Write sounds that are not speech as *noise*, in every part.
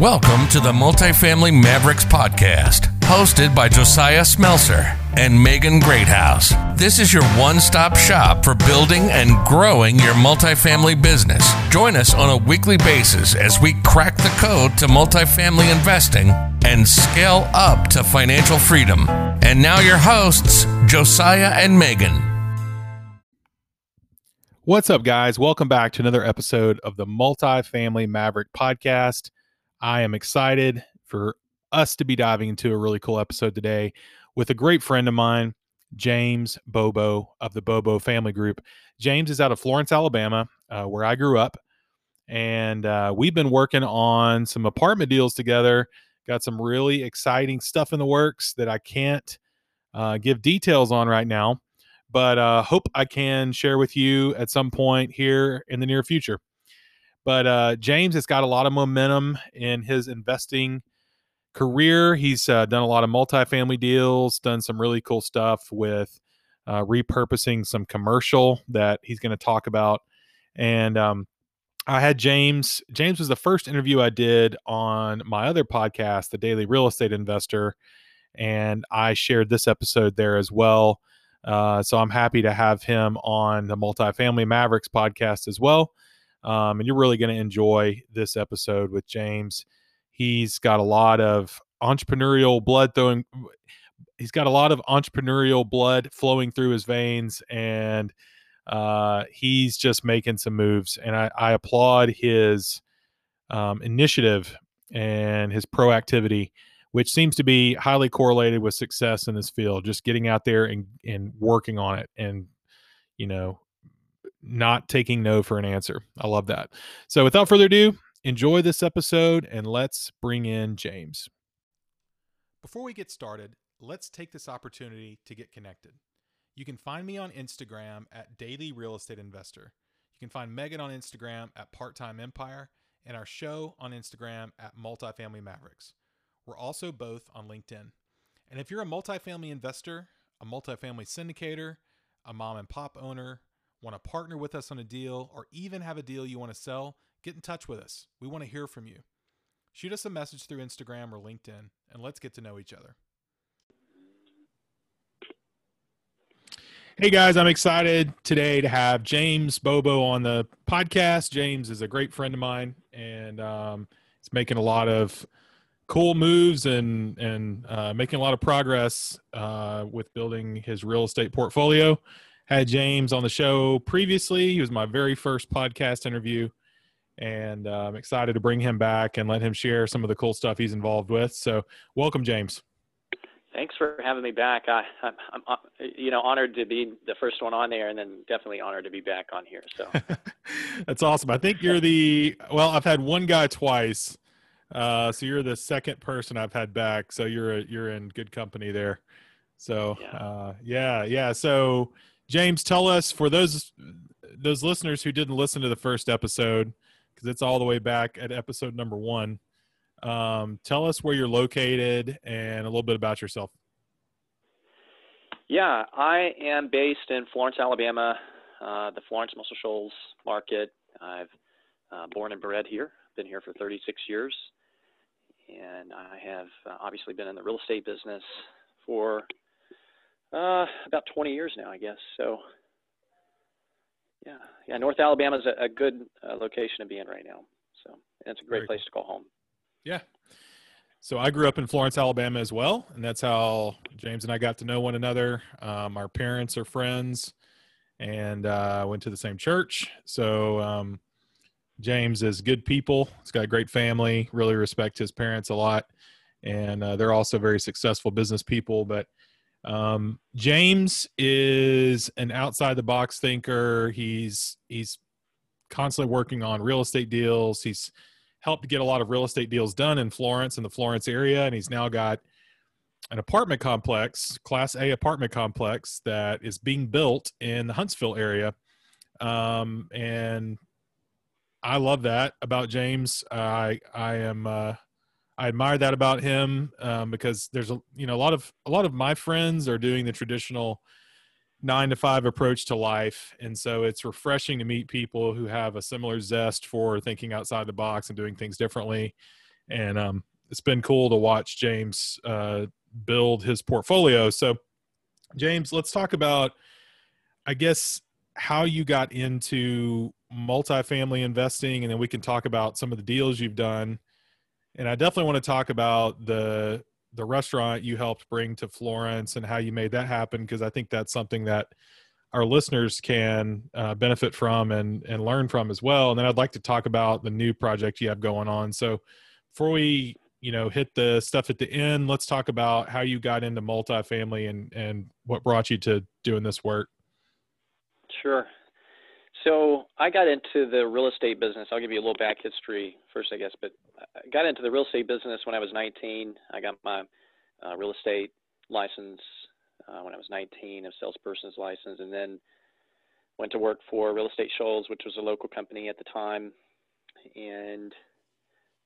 Welcome to the Multifamily Mavericks Podcast, hosted by Josiah Smelser and Megan Greathouse. This is your one stop shop for building and growing your multifamily business. Join us on a weekly basis as we crack the code to multifamily investing and scale up to financial freedom. And now, your hosts, Josiah and Megan. What's up, guys? Welcome back to another episode of the Multifamily Maverick podcast. I am excited for us to be diving into a really cool episode today with a great friend of mine, James Bobo of the Bobo Family Group. James is out of Florence, Alabama, uh, where I grew up. And uh, we've been working on some apartment deals together. Got some really exciting stuff in the works that I can't uh, give details on right now but uh, hope I can share with you at some point here in the near future. But uh, James has got a lot of momentum in his investing career. He's uh, done a lot of multifamily deals, done some really cool stuff with uh, repurposing some commercial that he's going to talk about. And um, I had James. James was the first interview I did on my other podcast, The Daily Real Estate Investor. And I shared this episode there as well. Uh, so I'm happy to have him on the Multifamily Mavericks podcast as well. Um, and you're really going to enjoy this episode with James. He's got a lot of entrepreneurial blood throwing. He's got a lot of entrepreneurial blood flowing through his veins, and uh, he's just making some moves. And I, I applaud his um, initiative and his proactivity which seems to be highly correlated with success in this field. Just getting out there and and working on it, and you know, not taking no for an answer. I love that. So, without further ado, enjoy this episode, and let's bring in James. Before we get started, let's take this opportunity to get connected. You can find me on Instagram at Daily Real Estate Investor. You can find Megan on Instagram at Part Time Empire and our show on Instagram at Multifamily Mavericks. We're also both on LinkedIn. And if you're a multifamily investor, a multifamily syndicator, a mom and pop owner, want to partner with us on a deal, or even have a deal you want to sell, get in touch with us. We want to hear from you. Shoot us a message through Instagram or LinkedIn, and let's get to know each other. Hey guys, I'm excited today to have James Bobo on the podcast. James is a great friend of mine, and um, he's making a lot of cool moves and and uh, making a lot of progress uh, with building his real estate portfolio. Had James on the show previously. He was my very first podcast interview, and uh, I'm excited to bring him back and let him share some of the cool stuff he's involved with. So, welcome, James. Thanks for having me back. I, I'm, I'm, uh, you know, honored to be the first one on there, and then definitely honored to be back on here. So *laughs* that's awesome. I think you're the well. I've had one guy twice uh, so you're the second person I've had back. So you're a, you're in good company there. So yeah. Uh, yeah, yeah. So James, tell us for those those listeners who didn't listen to the first episode because it's all the way back at episode number one. Um, tell us where you're located and a little bit about yourself. Yeah, I am based in Florence, Alabama, uh, the Florence Muscle Shoals market. I've uh, born and bred here. Been here for 36 years and I have uh, obviously been in the real estate business for uh, about 20 years now, I guess. So, yeah, yeah, North Alabama is a, a good uh, location to be in right now. So, it's a great place to call home. Yeah. So I grew up in Florence, Alabama as well, and that's how James and I got to know one another. Um, our parents are friends, and uh, went to the same church. So um, James is good people. He's got a great family. Really respect his parents a lot, and uh, they're also very successful business people. But um, James is an outside the box thinker. He's he's constantly working on real estate deals. He's helped get a lot of real estate deals done in Florence and the Florence area, and he's now got an apartment complex, Class A apartment complex that is being built in the Huntsville area. Um, and I love that about James. I I am uh, I admire that about him um, because there's a you know a lot of a lot of my friends are doing the traditional nine to five approach to life, and so it's refreshing to meet people who have a similar zest for thinking outside the box and doing things differently. and um, it's been cool to watch James uh, build his portfolio. So, James, let's talk about, I guess, how you got into multifamily investing, and then we can talk about some of the deals you've done. And I definitely want to talk about the the restaurant you helped bring to Florence and how you made that happen because I think that's something that our listeners can uh, benefit from and and learn from as well. And then I'd like to talk about the new project you have going on. So before we you know hit the stuff at the end, let's talk about how you got into multifamily and and what brought you to doing this work. Sure. So I got into the real estate business. I'll give you a little back history first, I guess. But I got into the real estate business when I was 19. I got my uh, real estate license uh, when I was 19, a salesperson's license, and then went to work for Real Estate Shoals, which was a local company at the time, and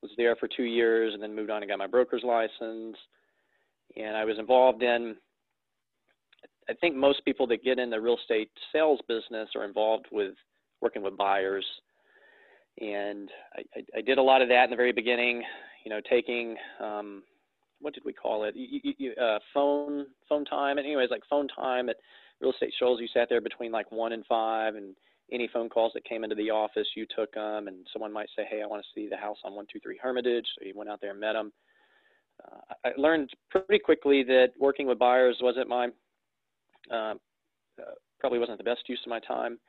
was there for two years, and then moved on and got my broker's license. And I was involved in I think most people that get in the real estate sales business are involved with working with buyers. And I, I, I did a lot of that in the very beginning, you know, taking, um, what did we call it? You, you, uh, phone, phone time. And anyways, like phone time at Real Estate Shoals, you sat there between like one and five and any phone calls that came into the office, you took them and someone might say, Hey, I want to see the house on 123 Hermitage. So you went out there and met them. Uh, I learned pretty quickly that working with buyers wasn't my um, uh, probably wasn't the best use of my time.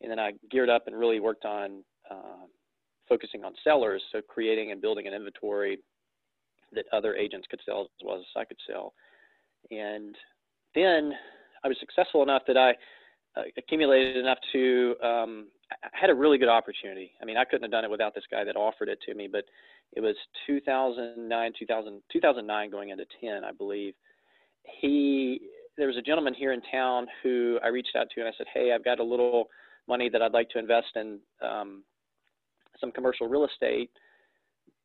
And then I geared up and really worked on uh, focusing on sellers, so creating and building an inventory that other agents could sell as well as I could sell. And then I was successful enough that I uh, accumulated enough to um, I had a really good opportunity. I mean, I couldn't have done it without this guy that offered it to me, but it was 2009, 2000, 2009 going into 10, I believe. He there was a gentleman here in town who I reached out to and I said, Hey, I've got a little money that I'd like to invest in um, some commercial real estate.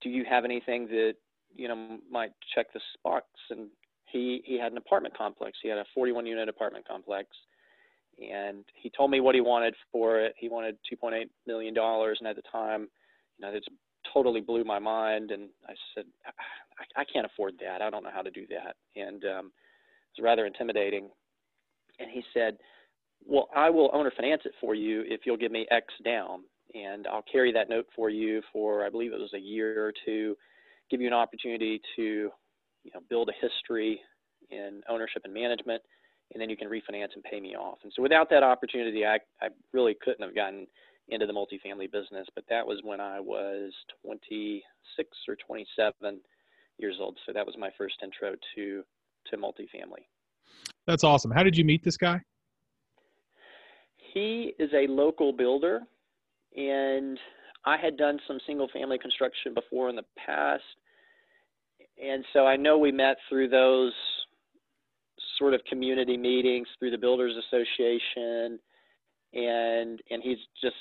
Do you have anything that you know might check the box? And he he had an apartment complex. He had a 41 unit apartment complex, and he told me what he wanted for it. He wanted 2.8 million dollars, and at the time, you know, it totally blew my mind. And I said, I, I can't afford that. I don't know how to do that. And um, was rather intimidating. And he said, Well, I will owner finance it for you if you'll give me X down. And I'll carry that note for you for, I believe it was a year or two, give you an opportunity to, you know, build a history in ownership and management, and then you can refinance and pay me off. And so without that opportunity, I, I really couldn't have gotten into the multifamily business, but that was when I was 26 or 27 years old. So that was my first intro to to multifamily. That's awesome. How did you meet this guy? He is a local builder, and I had done some single family construction before in the past. And so I know we met through those sort of community meetings through the Builders Association, and and he's just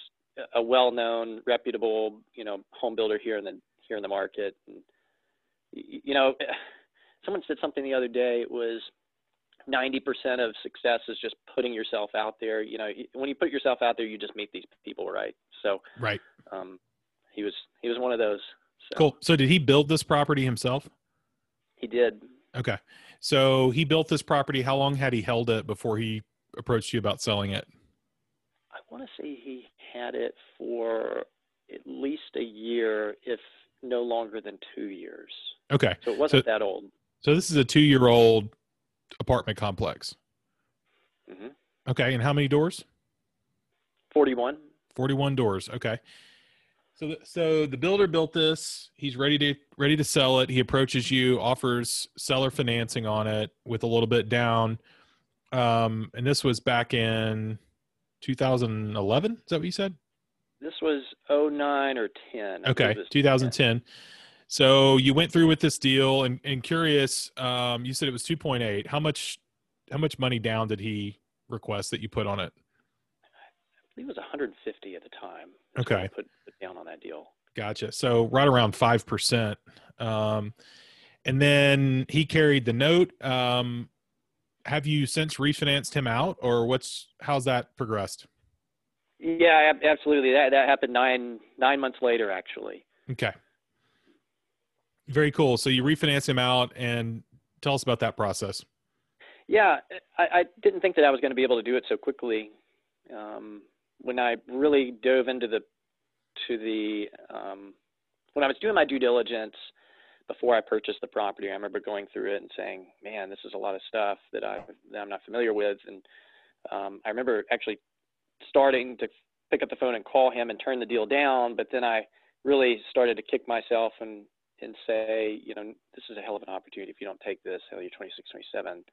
a well-known, reputable, you know, home builder here in the here in the market. And, you know, *sighs* someone said something the other day. It was 90% of success is just putting yourself out there. You know, when you put yourself out there, you just meet these people, right? So, right. Um, he was he was one of those. So. Cool. So, did he build this property himself? He did. Okay. So he built this property. How long had he held it before he approached you about selling it? I want to say he had it for at least a year, if no longer than two years. Okay. So it wasn't so, that old. So this is a two-year-old apartment complex. Mm-hmm. Okay, and how many doors? Forty-one. Forty-one doors. Okay. So, the, so the builder built this. He's ready to ready to sell it. He approaches you, offers seller financing on it with a little bit down. Um, and this was back in 2011. Is that what you said? This was 09 or 10. okay, 2010. 10. So you went through with this deal, and, and curious, um, you said it was two point eight. How much how much money down did he request that you put on it? I believe it was 150 at the time. Okay, put, put down on that deal. Gotcha. So right around five percent. Um, and then he carried the note. Um, have you since refinanced him out, or what's how's that progressed? Yeah, absolutely. That that happened nine nine months later, actually. Okay. Very cool. So you refinance him out, and tell us about that process. Yeah, I, I didn't think that I was going to be able to do it so quickly. Um, when I really dove into the to the um, when I was doing my due diligence before I purchased the property, I remember going through it and saying, "Man, this is a lot of stuff that I that I'm not familiar with." And um, I remember actually starting to pick up the phone and call him and turn the deal down, but then I really started to kick myself and and say, you know, this is a hell of an opportunity. If you don't take this, you're 26, 27.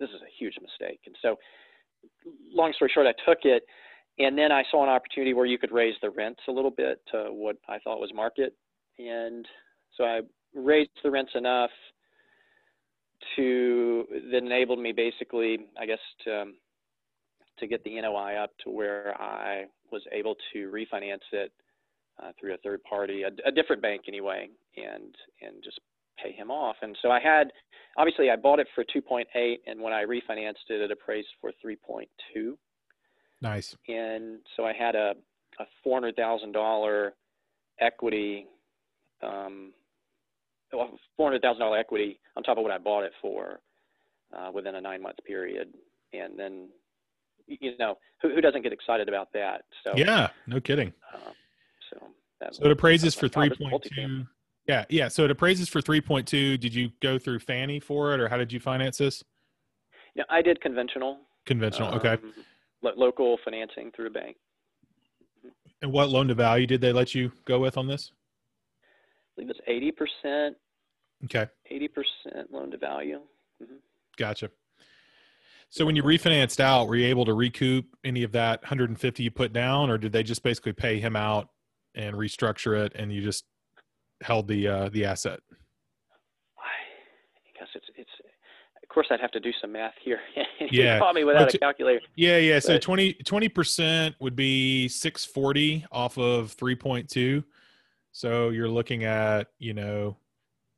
This is a huge mistake. And so, long story short, I took it, and then I saw an opportunity where you could raise the rents a little bit to what I thought was market, and so I raised the rents enough to that enabled me basically, I guess, to to get the NOI up to where I was able to refinance it uh, through a third party, a, a, different bank anyway, and and just pay him off. And so I had, obviously, I bought it for 2.8, and when I refinanced it, it appraised for 3.2. Nice. And so I had a a four hundred thousand dollar equity, um, four hundred thousand dollar equity on top of what I bought it for uh, within a nine month period, and then you know who, who doesn't get excited about that? So yeah, no kidding. Uh, so it appraises for three point two. Yeah, yeah. So it appraises for three point two. Did you go through Fannie for it, or how did you finance this? Yeah, I did conventional. Conventional, um, okay. Lo- local financing through a bank. And what loan to value did they let you go with on this? I believe it's eighty percent. Okay. Eighty percent loan to value. Mm-hmm. Gotcha. So when you refinanced out, were you able to recoup any of that 150 you put down, or did they just basically pay him out and restructure it, and you just held the uh, the asset? I guess it's it's. Of course, I'd have to do some math here. *laughs* yeah, you caught me without a calculator. Yeah, yeah. So 20 percent would be 640 off of 3.2. So you're looking at you know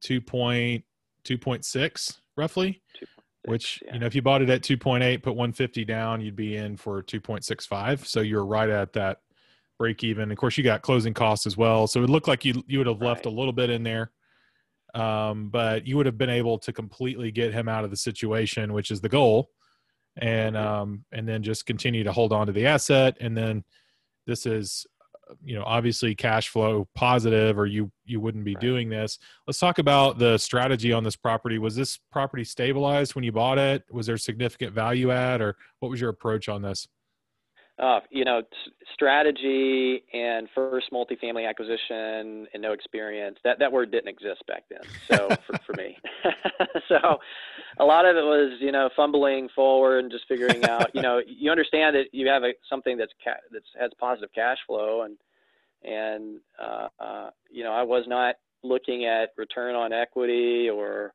2.2.6 roughly. 2 which yeah. you know if you bought it at 2.8 put 150 down you'd be in for 2.65 so you're right at that break even. Of course you got closing costs as well. So it looked like you you would have left right. a little bit in there. Um, but you would have been able to completely get him out of the situation which is the goal. And um, and then just continue to hold on to the asset. And then this is you know obviously cash flow positive or you you wouldn't be right. doing this. Let's talk about the strategy on this property. Was this property stabilized when you bought it? Was there significant value add or what was your approach on this uh, you know, strategy and first multifamily acquisition and no experience. That that word didn't exist back then. So for, for me, *laughs* so a lot of it was you know fumbling forward and just figuring out. You know, you understand that you have a, something that's ca- that's has positive cash flow and and uh, uh, you know I was not looking at return on equity or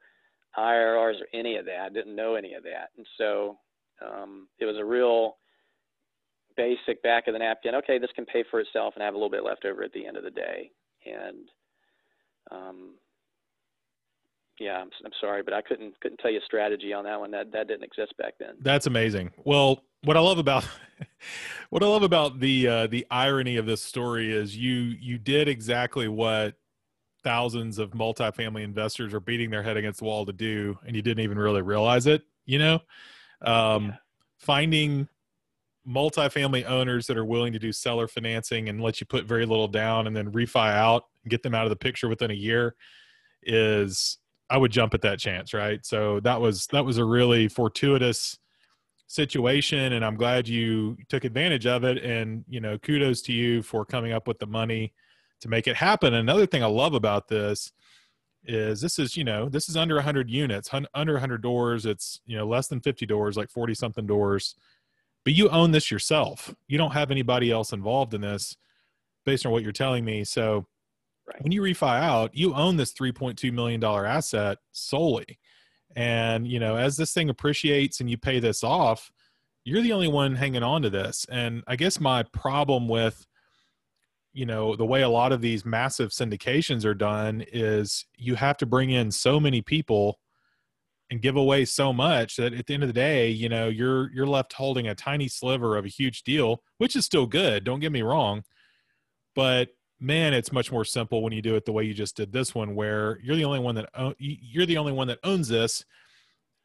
IRRs or any of that. I didn't know any of that, and so um, it was a real basic back of the napkin. Okay, this can pay for itself and have a little bit left over at the end of the day. And um, yeah, I'm, I'm sorry, but I couldn't couldn't tell you a strategy on that one. That that didn't exist back then. That's amazing. Well, what I love about *laughs* what I love about the uh, the irony of this story is you you did exactly what thousands of multifamily investors are beating their head against the wall to do, and you didn't even really realize it. You know, um, yeah. finding multifamily owners that are willing to do seller financing and let you put very little down and then refi out and get them out of the picture within a year is I would jump at that chance, right? So that was that was a really fortuitous situation and I'm glad you took advantage of it and you know kudos to you for coming up with the money to make it happen. Another thing I love about this is this is you know this is under 100 units under 100 doors it's you know less than 50 doors like 40 something doors but you own this yourself. You don't have anybody else involved in this based on what you're telling me. So right. when you refi out, you own this $3.2 million asset solely. And, you know, as this thing appreciates and you pay this off, you're the only one hanging on to this. And I guess my problem with, you know, the way a lot of these massive syndications are done is you have to bring in so many people and give away so much that at the end of the day, you know, you're you're left holding a tiny sliver of a huge deal, which is still good. Don't get me wrong, but man, it's much more simple when you do it the way you just did this one, where you're the only one that you're the only one that owns this.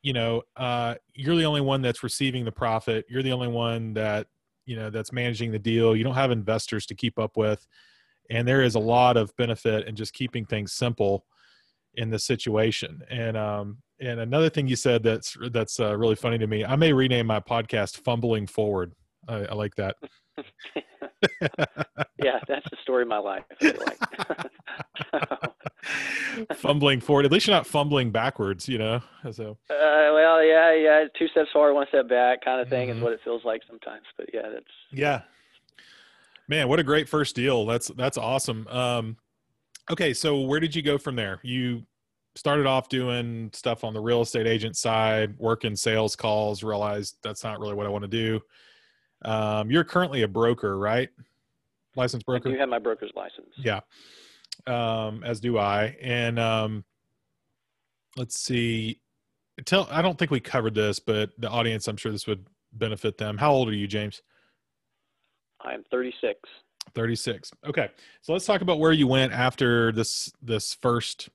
You know, uh, you're the only one that's receiving the profit. You're the only one that you know that's managing the deal. You don't have investors to keep up with, and there is a lot of benefit in just keeping things simple in this situation. And um, and another thing you said that's that's uh, really funny to me. I may rename my podcast "Fumbling Forward." I, I like that. *laughs* yeah, that's the story of my life. like. *laughs* fumbling forward. At least you're not fumbling backwards, you know. So. Uh, well, yeah, yeah. Two steps forward, one step back, kind of thing mm-hmm. is what it feels like sometimes. But yeah, that's. Yeah. Man, what a great first deal. That's that's awesome. Um, okay, so where did you go from there? You started off doing stuff on the real estate agent side, working sales calls. Realized that's not really what I want to do. Um, you're currently a broker, right? Licensed broker. You have my broker's license. Yeah. Um, as do I. And um, let's see. Tell. I don't think we covered this, but the audience, I'm sure this would benefit them. How old are you, James? I'm 36. 36. Okay. So let's talk about where you went after this this first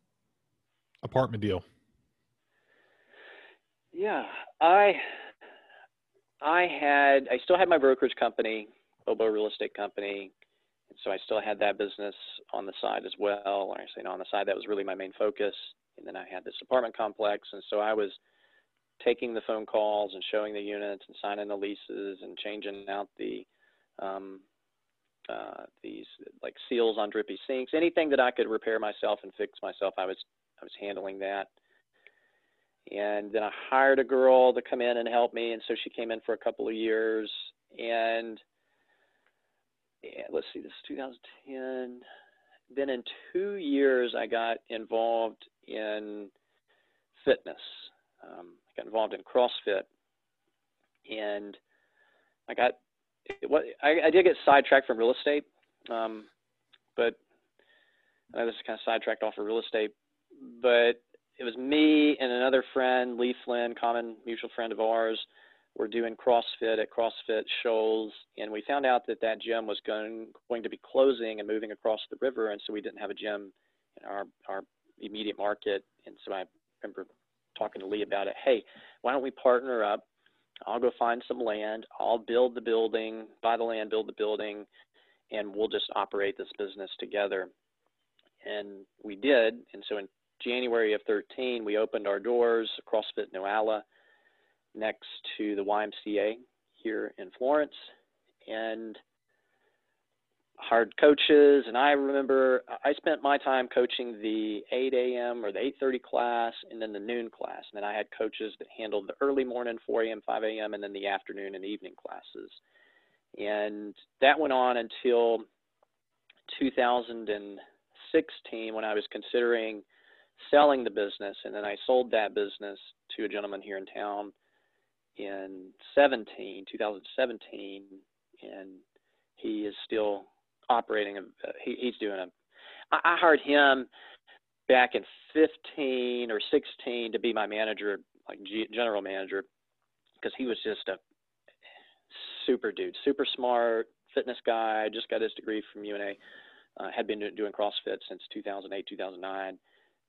apartment deal. Yeah, I I had I still had my brokerage company, Bobo Real Estate Company, and so I still had that business on the side as well. Or I say no, on the side that was really my main focus. And then I had this apartment complex, and so I was taking the phone calls and showing the units and signing the leases and changing out the um, uh, these like seals on drippy sinks, anything that I could repair myself and fix myself, I was I was handling that and then I hired a girl to come in and help me, and so she came in for a couple of years, and, and let's see, this is 2010. Then in two years, I got involved in fitness. Um, I got involved in CrossFit, and I got what I, I did get sidetracked from real estate, um, but I know this is kind of sidetracked off of real estate, but it was me and another friend, Lee Flynn, common mutual friend of ours. We're doing CrossFit at CrossFit Shoals, and we found out that that gym was going going to be closing and moving across the river, and so we didn't have a gym in our our immediate market. And so I remember talking to Lee about it. Hey, why don't we partner up? I'll go find some land. I'll build the building, buy the land, build the building, and we'll just operate this business together. And we did. And so in January of 13, we opened our doors CrossFit Noala next to the YMCA here in Florence and hired coaches. And I remember I spent my time coaching the 8 a.m. or the 8:30 class and then the noon class. And then I had coaches that handled the early morning 4 a.m., 5 a.m., and then the afternoon and evening classes. And that went on until 2016 when I was considering – selling the business, and then I sold that business to a gentleman here in town in 17, 2017, and he is still operating. He, he's doing a. I, I hired him back in 15 or 16 to be my manager, like G, general manager, because he was just a super dude, super smart, fitness guy. Just got his degree from UNA. Uh, had been doing CrossFit since 2008, 2009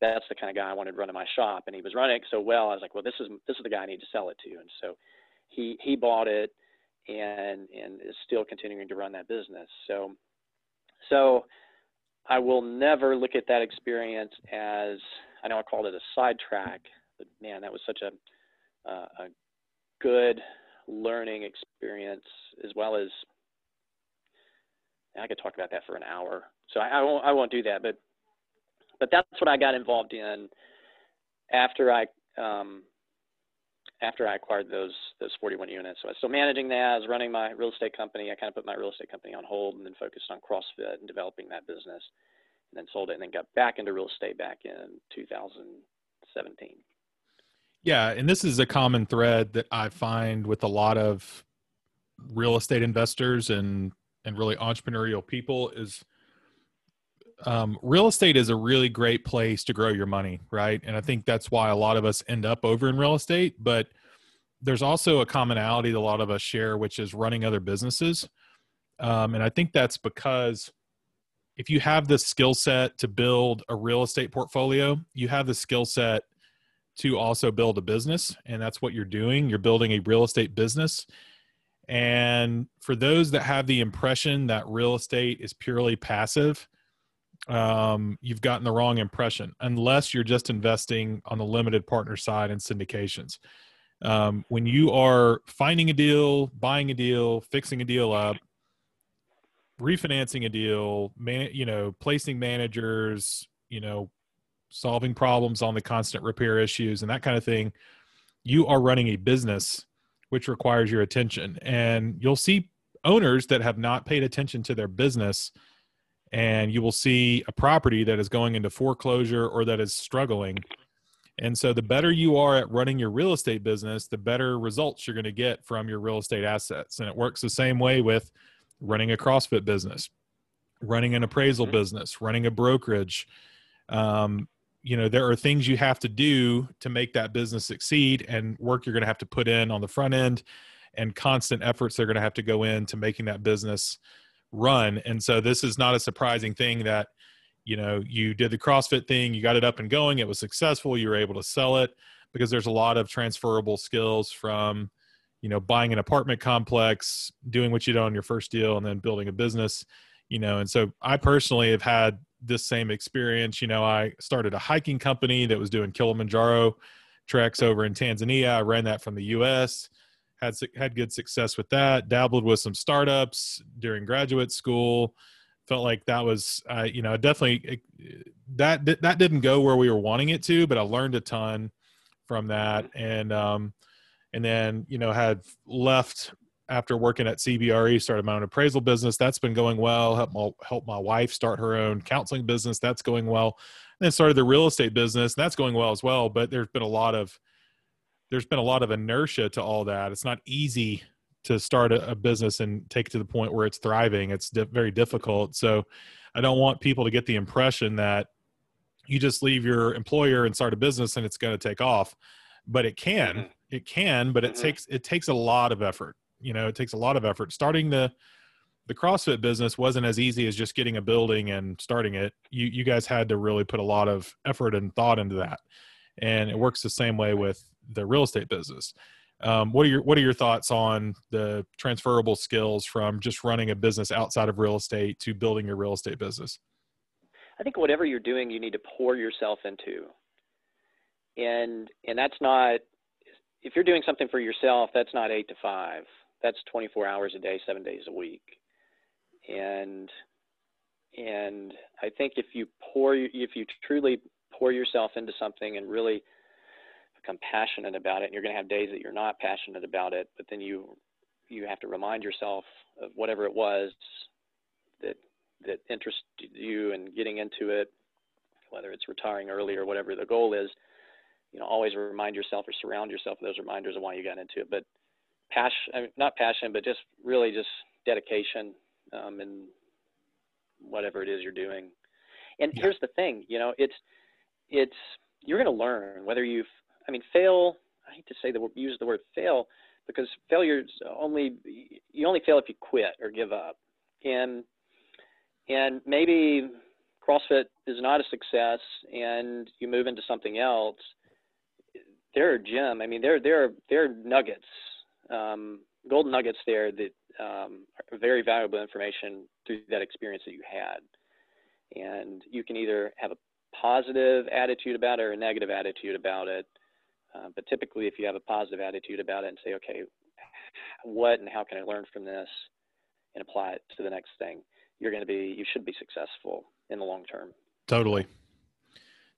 that's the kind of guy I wanted running my shop. And he was running it so well. I was like, well, this is this is the guy I need to sell it to. And so he he bought it and and is still continuing to run that business. So so I will never look at that experience as I know I called it a sidetrack, but man, that was such a uh, a good learning experience as well as I could talk about that for an hour. So I, I won't I won't do that, but but that's what I got involved in after I um, after I acquired those those 41 units. So I was still managing that. I was running my real estate company. I kind of put my real estate company on hold and then focused on CrossFit and developing that business, and then sold it and then got back into real estate back in 2017. Yeah, and this is a common thread that I find with a lot of real estate investors and and really entrepreneurial people is um, real estate is a really great place to grow your money, right? And I think that's why a lot of us end up over in real estate. But there's also a commonality that a lot of us share, which is running other businesses. Um, and I think that's because if you have the skill set to build a real estate portfolio, you have the skill set to also build a business. And that's what you're doing. You're building a real estate business. And for those that have the impression that real estate is purely passive, um, you've gotten the wrong impression unless you're just investing on the limited partner side and syndications. Um, when you are finding a deal, buying a deal, fixing a deal up, refinancing a deal, man, you know, placing managers, you know, solving problems on the constant repair issues and that kind of thing, you are running a business which requires your attention. And you'll see owners that have not paid attention to their business and you will see a property that is going into foreclosure or that is struggling. And so, the better you are at running your real estate business, the better results you're going to get from your real estate assets. And it works the same way with running a CrossFit business, running an appraisal mm-hmm. business, running a brokerage. Um, you know, there are things you have to do to make that business succeed, and work you're going to have to put in on the front end, and constant efforts they're going to have to go in to making that business run. And so this is not a surprising thing that you know you did the CrossFit thing, you got it up and going, it was successful, you were able to sell it because there's a lot of transferable skills from you know buying an apartment complex, doing what you did on your first deal, and then building a business. You know, and so I personally have had this same experience. You know, I started a hiking company that was doing Kilimanjaro treks over in Tanzania. I ran that from the U.S had had good success with that. Dabbled with some startups during graduate school. Felt like that was, uh, you know, definitely that that didn't go where we were wanting it to, but I learned a ton from that, and um, and then you know had left after working at CBRE, started my own appraisal business. That's been going well. Help my help my wife start her own counseling business. That's going well. And then started the real estate business. And that's going well as well. But there's been a lot of there's been a lot of inertia to all that. It's not easy to start a, a business and take it to the point where it's thriving. It's di- very difficult. So I don't want people to get the impression that you just leave your employer and start a business and it's going to take off. But it can, mm-hmm. it can, but it mm-hmm. takes it takes a lot of effort. You know, it takes a lot of effort. Starting the the CrossFit business wasn't as easy as just getting a building and starting it. You you guys had to really put a lot of effort and thought into that. And it works the same way with the real estate business. Um, what are your What are your thoughts on the transferable skills from just running a business outside of real estate to building your real estate business? I think whatever you're doing, you need to pour yourself into, and and that's not if you're doing something for yourself, that's not eight to five. That's 24 hours a day, seven days a week, and and I think if you pour if you truly pour yourself into something and really become passionate about it and you're going to have days that you're not passionate about it but then you you have to remind yourself of whatever it was that that interested you in getting into it whether it's retiring early or whatever the goal is. You know always remind yourself or surround yourself with those reminders of why you got into it. But passion not passion but just really just dedication um, and whatever it is you're doing. And yeah. here's the thing you know it's it's you're going to learn whether you've I mean, fail. I hate to say the use the word fail because failure's only you only fail if you quit or give up, and and maybe CrossFit is not a success, and you move into something else. There are gem. I mean, there there are there are nuggets, um, golden nuggets there that um, are very valuable information through that experience that you had, and you can either have a positive attitude about it or a negative attitude about it uh, but typically, if you have a positive attitude about it and say, okay, what and how can I learn from this and apply it to the next thing, you're going to be, you should be successful in the long term. Totally.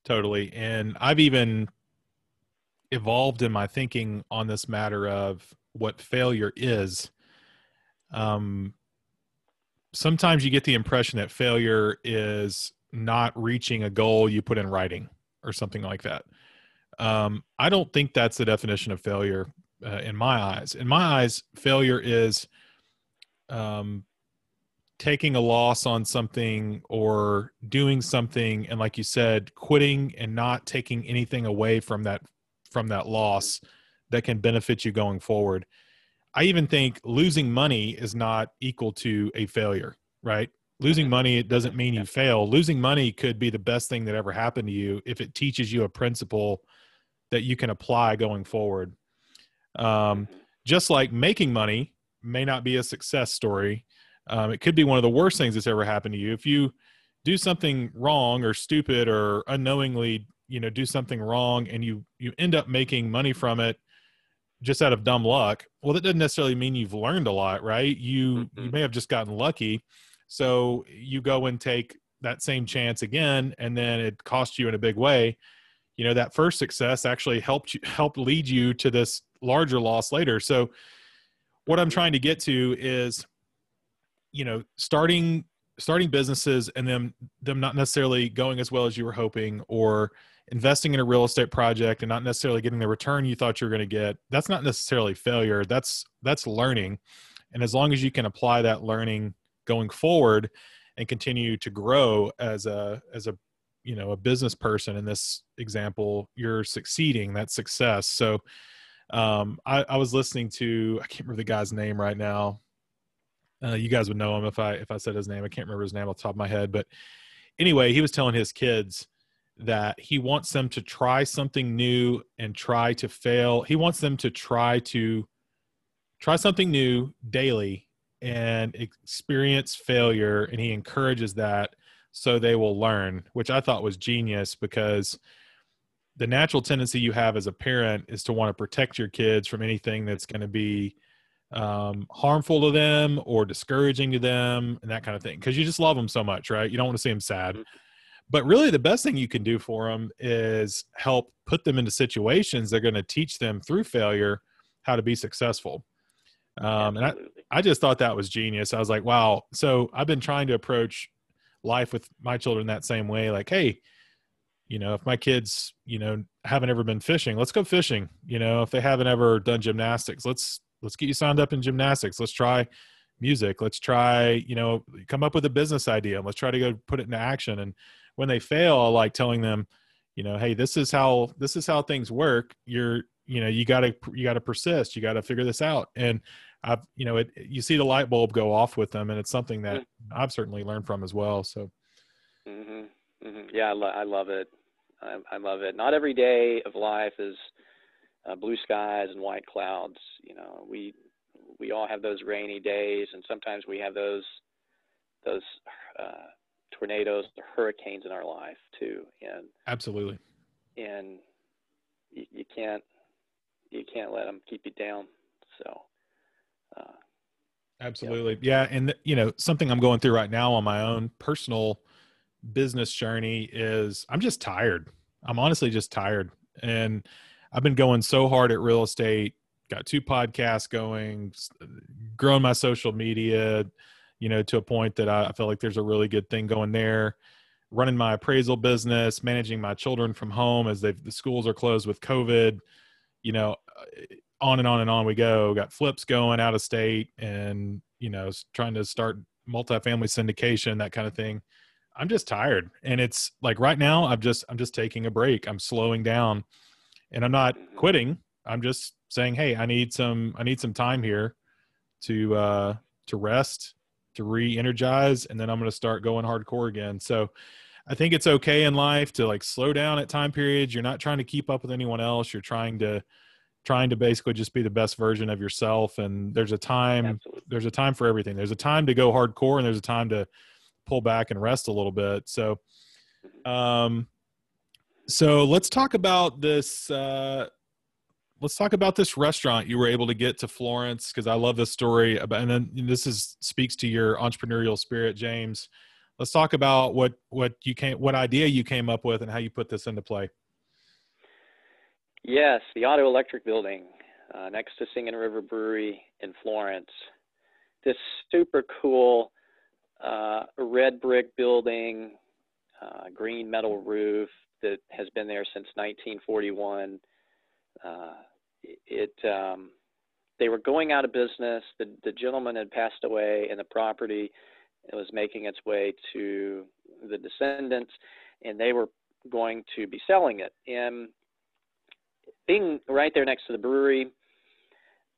Totally. And I've even evolved in my thinking on this matter of what failure is. Um, sometimes you get the impression that failure is not reaching a goal you put in writing or something like that. Um, I don't think that's the definition of failure uh, in my eyes. In my eyes, failure is um, taking a loss on something or doing something, and like you said, quitting and not taking anything away from that from that loss that can benefit you going forward. I even think losing money is not equal to a failure, right? losing money it doesn't mean you fail losing money could be the best thing that ever happened to you if it teaches you a principle that you can apply going forward. Um, just like making money may not be a success story. Um, it could be one of the worst things that's ever happened to you. If you do something wrong or stupid or unknowingly you know do something wrong and you you end up making money from it just out of dumb luck well that doesn't necessarily mean you've learned a lot right? You you Mhm. may have just gotten lucky. So you go and take that same chance again and then it costs you in a big way you know that first success actually helped you helped lead you to this larger loss later. So what i'm trying to get to is you know starting starting businesses and them them not necessarily going as well as you were hoping or investing in a real estate project and not necessarily getting the return you thought you were going to get that's not necessarily failure. That's that's learning. And as long as you can apply that learning going forward and continue to grow as a as a you know a business person in this example you're succeeding that's success. So um i, I was listening to i can't remember the guy's name right now. Uh, you guys would know him if i if i said his name. I can't remember his name off the top of my head but anyway he was telling his kids that he wants them to try something new and try to fail. He wants them to try to try something new daily and experience failure and he encourages that so they will learn which i thought was genius because the natural tendency you have as a parent is to want to protect your kids from anything that's going to be um, harmful to them or discouraging to them and that kind of thing because you just love them so much right you don't want to see them sad Mhm. but really the best thing you can do for them is help put them into situations that are going to teach them through failure how to be successful um, and I, I just thought that was genius. I was like, wow. So I've been trying to approach life with my children that same way. Like, hey, you know, if my kids, you know, haven't ever been fishing, let's go fishing. You know, if they haven't ever done gymnastics, let's let's get you signed up in gymnastics. Let's try music. Let's try, you know, come up with a business idea and let's try to go put it into action. And when they fail, I like telling them, you know, hey, this is how this is how things work. You're, you know, you gotta you gotta persist. You gotta figure this out. And I've, you know, it, you see the light bulb go off with them, and it's something that I've certainly learned from as well. So, hmm hmm Yeah, I, lo- I love it. I, I love it. Not every day of life is uh, blue skies and white clouds. You know, we we all have those rainy days, and sometimes we have those those uh, tornadoes, or hurricanes in our life too. And absolutely, and you, you can't you can't let them keep you down. So. Uh, absolutely, yeah. And you know, something I'm going through right now on my own personal business journey is I'm just tired. I'm honestly just tired, and I've been going so hard at real estate. Got two podcasts going, growing my social media, you know, to a point that I, I feel like there's a really good thing going there. Running my appraisal business, managing my children from home as they the schools are closed with COVID. You know, uh, on and on and on we go. Got flips going out of state, and you know, trying to start multifamily syndication, that kind of thing. I'm just tired, and it's like right now, I'm just I'm just taking a break. I'm slowing down, and I'm not Mhm. quitting. I'm just saying, hey, I need some I need some time here to uh to rest, to re-energize, and then I'm going to start going hardcore again. So I think it's okay in life to like slow down at time periods. You're not trying to keep up with anyone else. You're trying to trying to basically just be the best version of yourself. And there's a time absolutely. there's a time for everything. There's a time to go hardcore and there's a time to pull back and rest a little bit. So um so let's talk about this uh let's talk about this restaurant you were able to get to Florence because I love this story about and then this is speaks to your entrepreneurial spirit, James. Let's talk about what what you came what idea you came up with and how you put this into play. Yes, the Auto Electric Building uh, next to Singing River Brewery in Florence. This super cool uh, red brick building, uh, green metal roof that has been there since 1941. Uh, it um, they were going out of business. The the gentleman had passed away, and the property was making its way to the descendants, and they were going to be selling it. And being right there next to the brewery,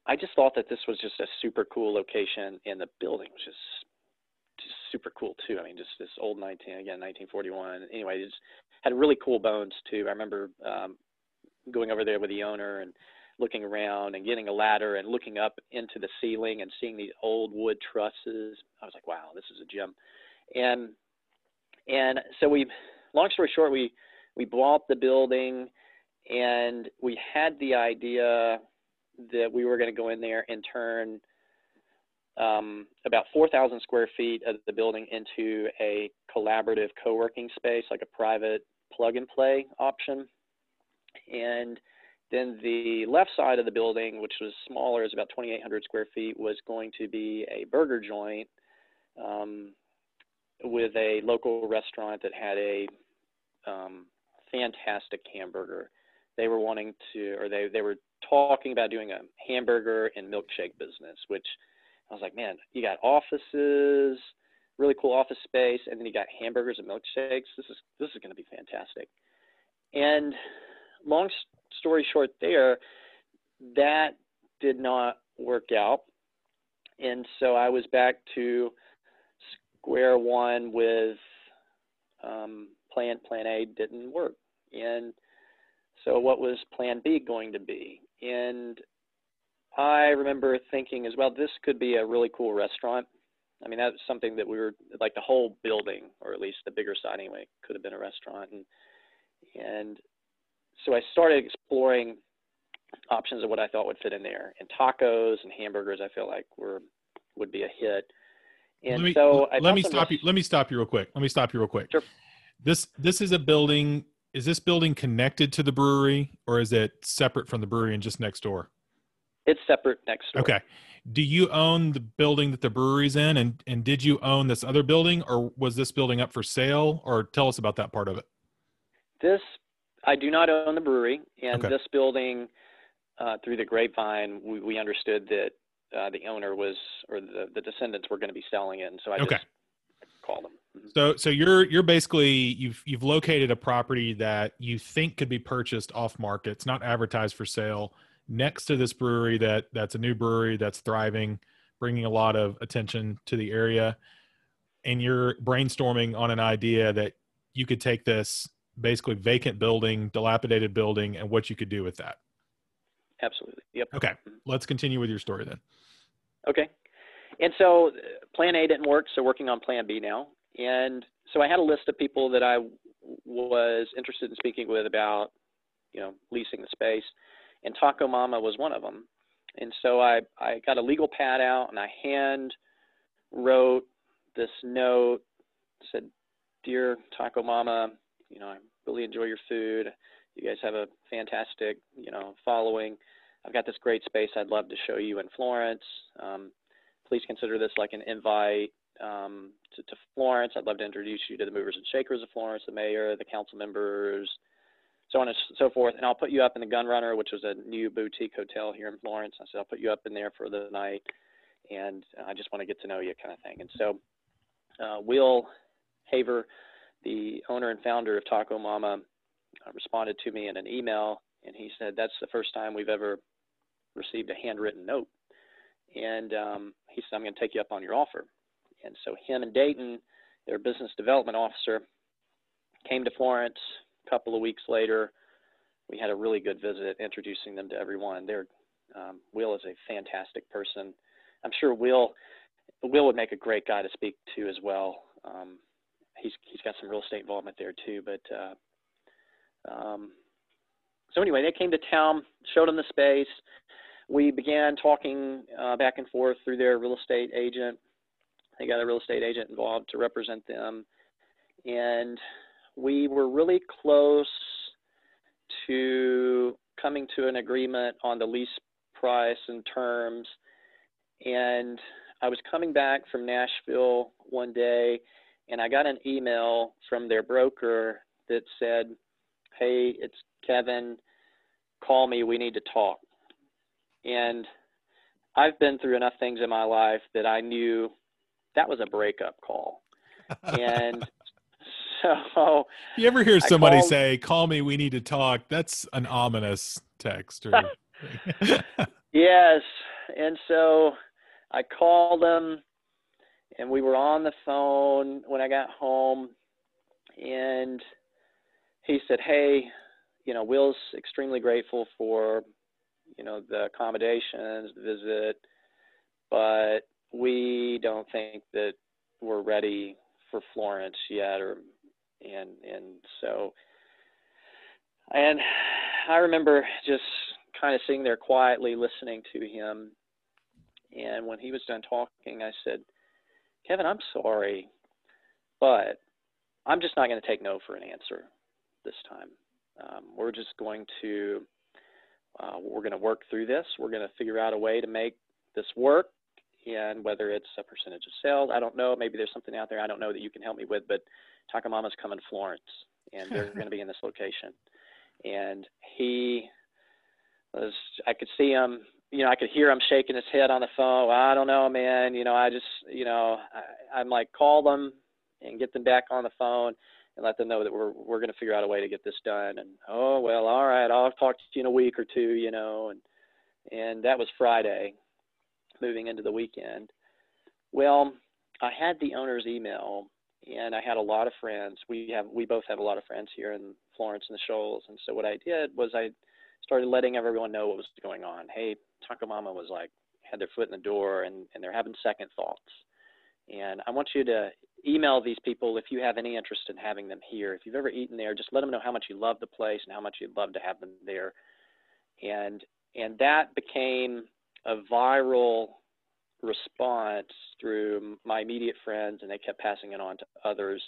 I just thought that this was just a super cool location, and the building was just just super cool too. I mean, just this old 19 again 1941. Anyway, just had really cool bones too. I remember um, going over there with the owner and looking around and getting a ladder and looking up into the ceiling and seeing these old wood trusses. I was like, wow, this is a gem. And and so we, long story short, we we bought the building, and we had the idea that we were going to go in there and turn um, about 4,000 square feet of the building into a collaborative co-working space, like a private plug and play option. And then the left side of the building, which was smaller, is about 2,800 square feet, was going to be a burger joint um, with a local restaurant that had a um, fantastic hamburger. They were wanting to, or they, they were talking about doing a hamburger and milkshake business, which I was like, man, you got offices, really cool office space, and then you got hamburgers and milkshakes. This is this is going to be fantastic. And long story short, there, that did not work out, and so I was back to square one with um, plan plan A didn't work, and so what was plan B going to be? And I remember thinking as well, this could be a really cool restaurant. I mean, that's something that we were like the whole building, or at least the bigger side anyway, could have been a restaurant. And and so I started exploring options of what I thought would fit in there. And tacos and hamburgers, I feel like were would be a hit. And let me, so I let me stop some you. Let me stop you real quick. Let me stop you real quick. Sure. This this is a building. Is this building connected to the brewery, or is it separate from the brewery and just next door? It's separate next door. Okay. Do you own the building that the brewery's in, and and did you own this other building, or was this building up for sale? Or tell us about that part of it. This I do not own the brewery, and Okay. this building, uh, through the grapevine, we, we understood that uh, the owner was or the, the descendants were going to be selling it, and so I Okay. just called them. So so you're you're basically you've you've located a property that you think could be purchased off market. It's not advertised for sale next to this brewery that that's a new brewery that's thriving, bringing a lot of attention to the area. And you're brainstorming on an idea that you could take this basically vacant building, dilapidated building, and what you could do with that. Absolutely. Yep. Okay, let's continue with your story then. Okay. And so uh, plan A didn't work, so working on plan B now. And so I had a list of people that I was interested in speaking with about, you know, leasing the space. And Taco Mama was one of them. And so I, I got a legal pad out and I hand wrote this note, said, Dear Taco Mama, you know, I really enjoy your food. You guys have a fantastic, you know, following. I've got this great space I'd love to show you in Florence. Um, please consider this like an invite um, to, to Florence. I'd love to introduce you to the movers and shakers of Florence, the mayor, the council members, so on and so forth. And I'll put you up in the Gun Runner, which was a new boutique hotel here in Florence. I said, I'll put you up in there for the night, and I just want to get to know you, kind of thing. And so uh, Will Haver, the owner and founder of Taco Mama, uh, responded to me in an email, and he said, That's the first time we've ever received a handwritten note. And um, he said, I'm going to take you up on your offer. And so him and Dayton, their business development officer, came to Florence a couple of weeks later. We had a really good visit, introducing them to everyone. They're, um, Will is a fantastic person. I'm sure Will Will would make a great guy to speak to as well. Um, he's he's got some real estate involvement there too. But uh, um, so anyway, they came to town, showed them the space. We began talking uh, back and forth through their real estate agent. They got a real estate agent involved to represent them, and we were really close to coming to an agreement on the lease price and terms. And I was coming back from Nashville one day, and I got an email from their broker that said, "Hey, it's Kevin. Call me. We need to talk." And I've been through enough things in my life that I knew that was a breakup call. *laughs* And so you ever hear somebody called- say, "Call me, we need to talk"? That's an ominous text. Or *laughs* Yes. And so I called him and we were on the phone when I got home, and he said, "Hey, you know, Will's extremely grateful for, you know, the accommodations, the visit, but we don't think that we're ready for Florence yet, or and and so." And I remember just kind of sitting there quietly listening to him. And when he was done talking, I said, Kevin, I'm sorry, but I'm just not going to take no for an answer this time. Um, we're just going to uh, we're going to work through this. We're going to figure out a way to make this work, and whether it's a percentage of sales, I don't know. Maybe there's something out there I don't know that you can help me with. But Taco Mama's coming to Florence, and they're *laughs* going to be in this location. And he was, I could see him you know, I could hear him shaking his head on the phone. I don't know, man. You know, I just, you know, I, I'm like, call them and get them back on the phone and let them know that we're we're going to figure out a way to get this done. And oh well, all right, I'll talk to you in a week or two, you know. And and that was Friday, moving into the weekend. Well, I had the owner's email, and I had a lot of friends. We have we both have a lot of friends here in Florence and the Shoals, and so what I did was I started letting everyone know what was going on. Hey, Taco Mama was like had their foot in the door and, and they're having second thoughts. And I want you to email these people if you have any interest in having them here. If you've ever eaten there, just let them know how much you love the place and how much you'd love to have them there. And and that became a viral response through my immediate friends and they kept passing it on to others.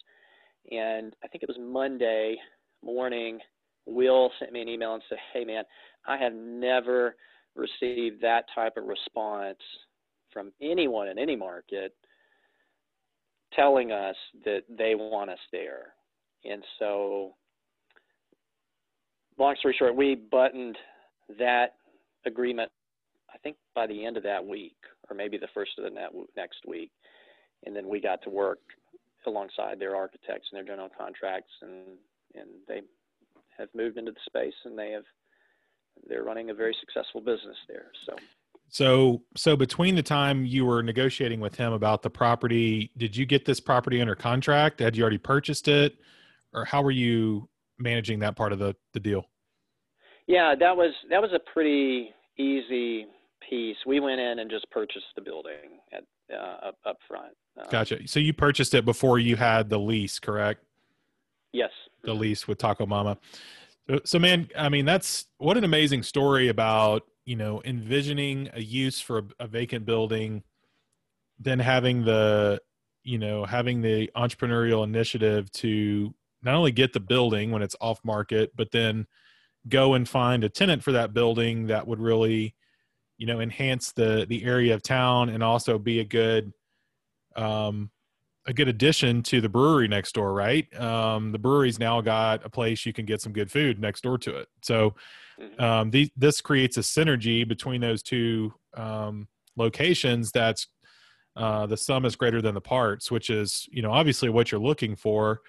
And I think it was Monday morning, Will sent me an email and said, Hey man, I have never received that type of response from anyone in any market telling us that they want us there. And so, long story short, we buttoned that agreement, I think, by the end of that week, or maybe the first of the next week. And then we got to work alongside their architects and their general contracts, and, and they have moved into the space and they have they're running a very successful business there. So. So, so between the time you were negotiating with him about the property, did you get this property under contract? Had you already purchased it, or how were you managing that part of the the deal? Yeah, that was that was a pretty easy piece. We went in and just purchased the building at uh, up up front. Um, gotcha. So you purchased it before you had the lease, correct? Yes. The lease with Taco Mama. So, so man, I mean, that's what an amazing story about you know envisioning a use for a, a vacant building, then having the you know having the entrepreneurial initiative to not only get the building when it's off market, but then go and find a tenant for that building that would really you know enhance the the area of town and also be a good um a good addition to the brewery next door, right? Um, the brewery's now got a place you can get some good food next door to it. So mm-hmm. um, the, this creates a synergy between those two um, locations. That's uh, the sum is greater than the parts, which is you know obviously what you're looking for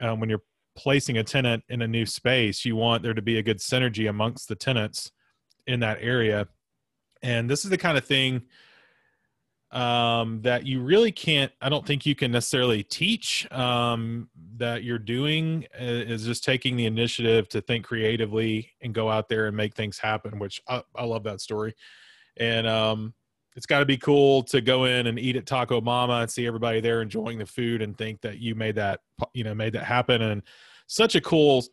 um, when you're placing a tenant in a new space. You want there to be a good synergy amongst the tenants in that area, and this is the kind of thing um, that you really can't i don't think you can necessarily teach um, that you're doing uh, is just taking the initiative to think creatively and go out there and make things happen which i, I love that story. And um, it's got to be cool to go in and eat at taco mama and see everybody there enjoying the food and think that you made that you know made that happen. And such a cool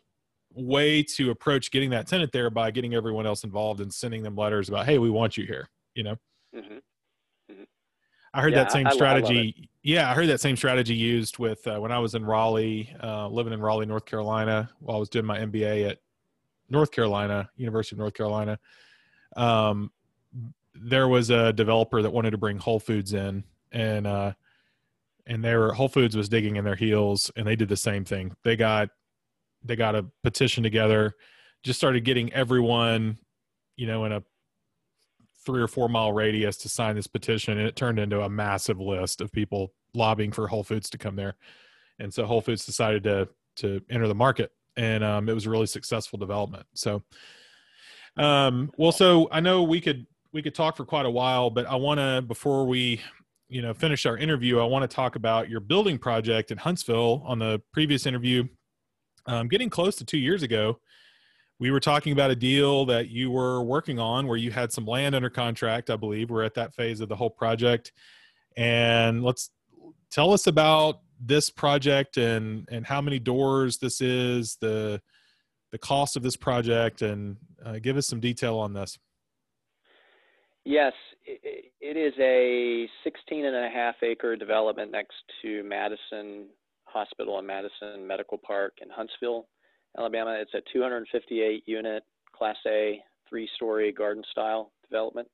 way to approach getting that tenant there by getting everyone else involved and sending them letters about hey we want you here you know mm-hmm. I heard yeah, that same I, strategy. I yeah, I heard that same strategy used with uh, when I was in Raleigh, uh, living in Raleigh, North Carolina, while I was doing my MBA at North Carolina, University of North Carolina. Um, there was a developer that wanted to bring Whole Foods in, and uh, and their Whole Foods was digging in their heels, and they did the same thing. They got they got a petition together, just started getting everyone, you know, in a three or four mile radius to sign this petition, and it turned into a massive list of people lobbying for Whole Foods to come there. And so Whole Foods decided to to enter the market, and um, it was a really successful development. So, um, well, so I know we could we could talk for quite a while, but I want to before we you know finish our interview, I want to talk about your building project in Huntsville. On the previous interview, um, getting close to two years ago, we were talking about a deal that you were working on where you had some land under contract. I believe we're at that phase of the whole project, and let's tell us about this project and and how many doors this is the the cost of this project and uh, give us some detail on this yes it, it is a 16 and a half acre development next to madison hospital in madison medical park in huntsville alabama it's a 258 unit class a three story garden style development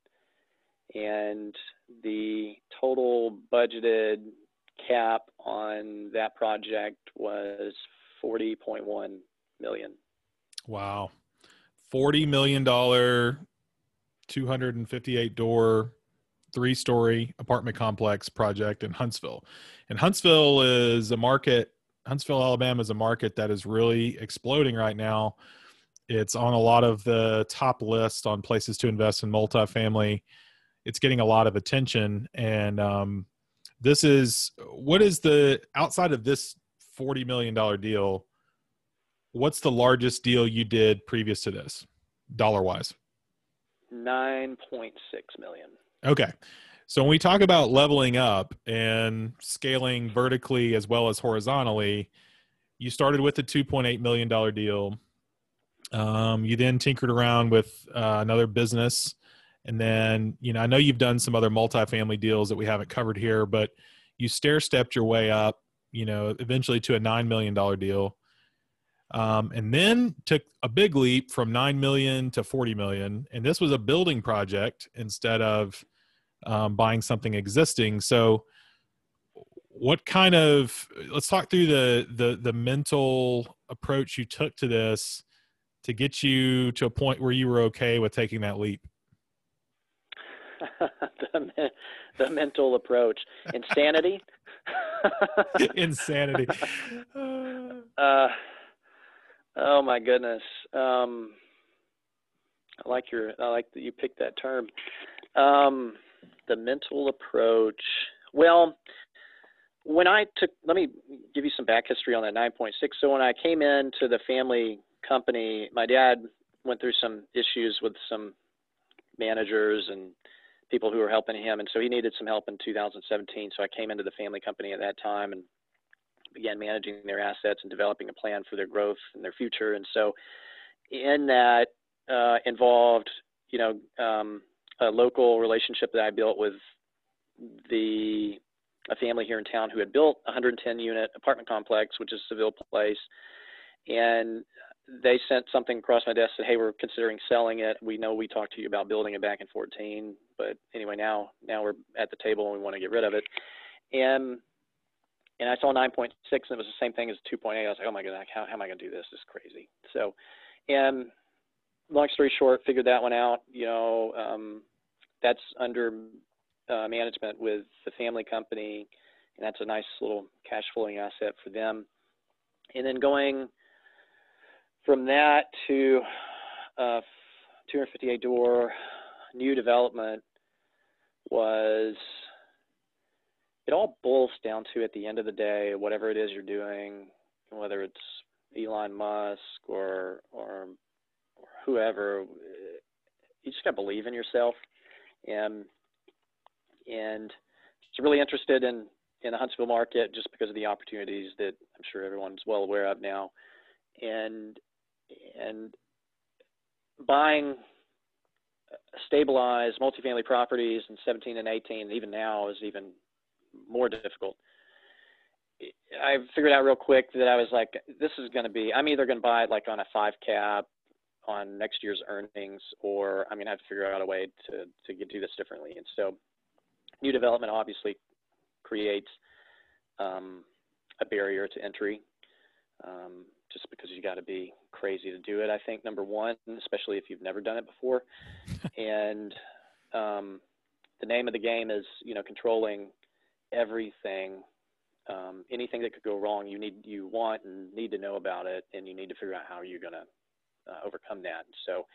and the total budgeted cap on that project was 40.1 million. Wow. 40 million dollar 258 door three story apartment complex project in Huntsville. And Huntsville is a market Huntsville Alabama is a market that is really exploding right now. It's on a lot of the top list on places to invest in multifamily. It's getting a lot of attention and um, this is what is the outside of this forty million dollar deal? What's the largest deal you did previous to this, dollar wise? Nine point six million. Okay. So when we talk about leveling up and scaling vertically as well as horizontally, you started with a $2.8 million deal. Um, you then tinkered around with uh, another business and then, you know, I know you've done some other multifamily deals that we haven't covered here, but you stair stepped your way up, you know, eventually to a $9 million deal. Um, and then took a big leap from 9 million to 40 million. And this was a building project instead of um, buying something existing. So, what kind of let's talk through the the the mental approach you took to this to get you to a point where you were okay with taking that leap *laughs* the, the mental approach. Insanity. *laughs* Insanity. *laughs* uh, oh my goodness. Um, I like your. I like that you picked that term. Um, the mental approach. Well, when I took, let me give you some back history on that 9.6. So when I came into the family company, my dad went through some issues with some managers and people who were helping him, and so he needed some help in 2017. So I came into the family company at that time and began managing their assets and developing a plan for their growth and their future. And so, in that uh, involved, you know, um, a local relationship that I built with the a family here in town who had built a 110 unit apartment complex, which is Seville Place, and they sent something across my desk said, "Hey, we're considering selling it. We know we talked to you about building it back in 14, but anyway, now now we're at the table and we want to get rid of it." And and I saw 9.6 and it was the same thing as 2.8. I was like, "Oh my god, how, how am I going to do this? This is crazy." So, and long story short, figured that one out. You know, um, that's under uh, management with the family company, and that's a nice little cash flowing asset for them. And then going from that to uh, 258 door new development was it all boils down to at the end of the day whatever it is you're doing whether it's Elon Musk or or, or whoever you just got to believe in yourself. And and it's really interested in in the Huntsville market just because of the opportunities that I'm sure everyone's well aware of now. And and buying stabilized multifamily properties in 17 and 18, even now, is even more difficult. I figured out real quick that I was like, this is going to be, I'm either going to buy it like on a five cap on next year's earnings, or I'm going to have to figure out a way to, to get, do this differently. And so new development obviously creates um, a barrier to entry. Um, just because you got to be crazy to do it. I think number one, especially if you've never done it before, *laughs* and um, the name of the game is you know controlling everything. Um, anything that could go wrong, you need you want and need to know about it, and you need to figure out how you're going to uh, overcome that. So,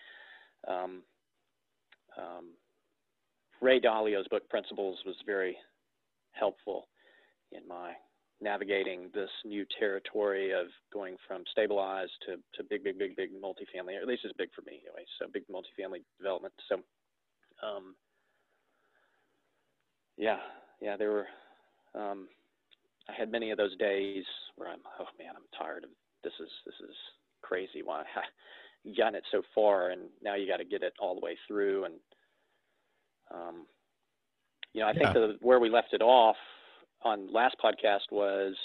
um, um, Ray Dalio's book Principles was very helpful in my navigating this new territory of going from stabilized to, to big, big, big, big multifamily, or at least it's big for me anyway. So big multifamily development. So, um, yeah, yeah, there were, um, I had many of those days where I'm, oh man, I'm tired of this is, this is crazy. Why *laughs* you gotten it so far and now you got to get it all the way through. And, um, you know, I think the, where we left it off on last podcast was,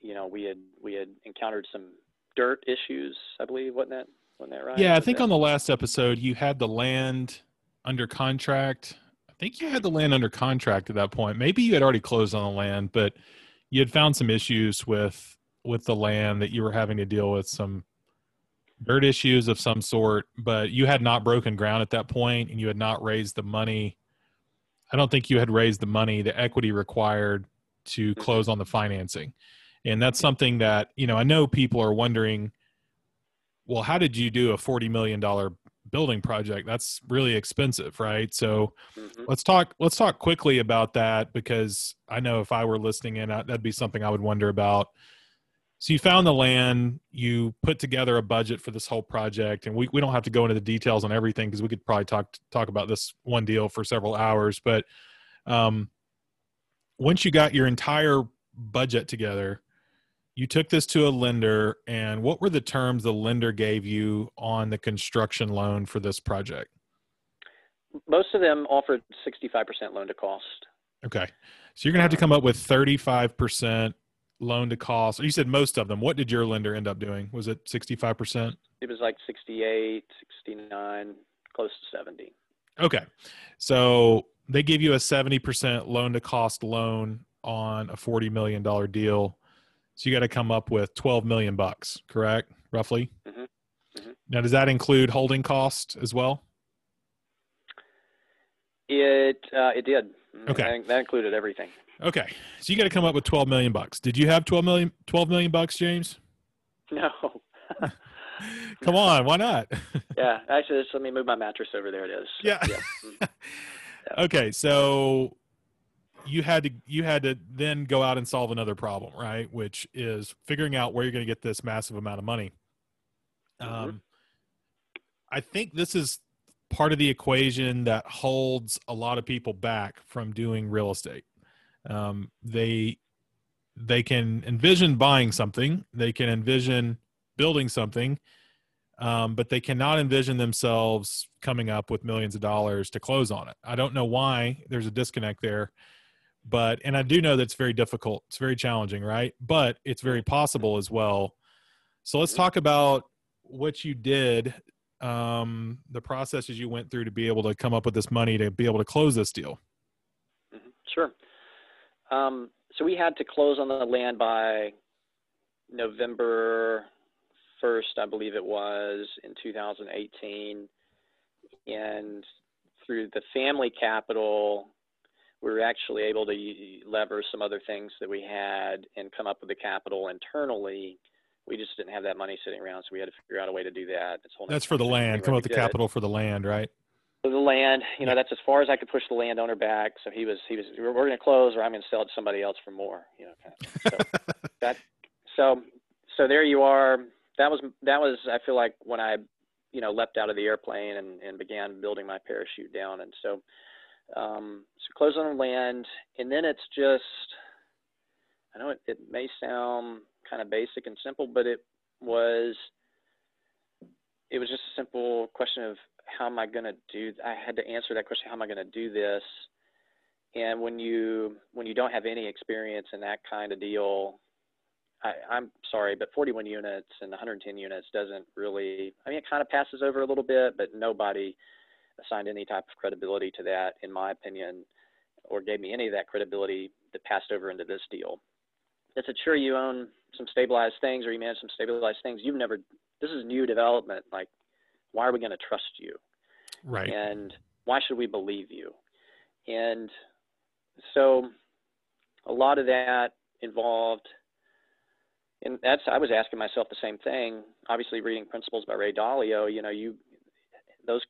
you know, we had we had encountered some dirt issues. I believe, wasn't that wasn't that right? Yeah, I think that- on the last episode you had the land under contract. I think you had the land under contract at that point. Maybe you had already closed on the land, but you had found some issues with with the land that you were having to deal with some dirt issues of some sort, but you had not broken ground at that point and you had not raised the money. I don't think you had raised the money, the equity required to mm-hmm. close on the financing. And that's something that, you know, I know people are wondering, well, how did you do a $40 million building project? That's really expensive, right? So Mhm. let's talk, let's talk quickly about that because I know if I were listening in, I- that'd be something I would wonder about. So you found the land, you put together a budget for this whole project, and we, we don't have to go into the details on everything because we could probably talk talk about this one deal for several hours. But um, once you got your entire budget together, you took this to a lender, and what were the terms the lender gave you on the construction loan for this project? Most of them offered 65% loan to cost. Okay, so you're gonna have to um, come up with 35 percent loan to cost. You said most of them. What did your lender end up doing? Was it 65 percent? It was like 68, 69, close to 70. Okay. So they give you a 70% loan to cost loan on a $40 million deal. So you got to come up with 12 million bucks, correct? Roughly. Mhm. Mhm. Now, does that include holding cost as well? It uh, it did. Mm, Okay. That, that included everything. Okay. So you got to come up with 12 million bucks. Did you have 12 million, 12 million bucks, James? *laughs* No. *laughs* Come on. Why not? *laughs* yeah. Actually, just let me move my mattress over. There it is. Yeah. Mm. okay. So you had to, you had to then go out and solve another problem, right? Which is figuring out where you're going to get this massive amount of money. Mhm. Um, I think this is part of the equation that holds a lot of people back from doing real estate. Um, they they can envision buying something, they can envision building something, um, but they cannot envision themselves coming up with millions of dollars to close on it. I don't know why. There's a disconnect there, but and I do know that's very difficult. It's very challenging, right? But it's very possible as well. So let's talk about what you did, um, the processes you went through to be able to come up with this money to be able to close this deal. Mhm. Sure. Um, so we had to close on the land by November 1st, I believe it was, in 2018. And through the family capital, we were actually able to lever some other things that we had and come up with the capital internally. We just didn't have that money sitting around, so we had to figure out a way to do that. That's for the land. Come up with the capital for the land, right? for the land. You know, Yeah. that's as far as I could push the landowner back. So he was, he was, we're, we're going to close, or I'm going to sell it to somebody else for more. You know, kind of. So *laughs* that, so, so there you are. That was, that was, I feel like when I, you know, leapt out of the airplane and, and began building my parachute down. And so, um, so close on the land, and then it's just, I know it, it may sound kind of basic and simple, but it was, it was just a simple question of how am I going to do I had to answer that question how am I going to do this? And when you when you don't have any experience in that kind of deal I, I'm sorry but 41 units and 110 units doesn't really I mean it kind of passes over a little bit but nobody assigned any type of credibility to that in my opinion or gave me any of that credibility that passed over into this deal. It's a sure you own some stabilized things or you manage some stabilized things. You've never this is new development. Like why are we going to trust you? Right. and why should we believe you? And so a lot of that involved and that's i was asking myself the same thing obviously reading principles by ray dalio you know you those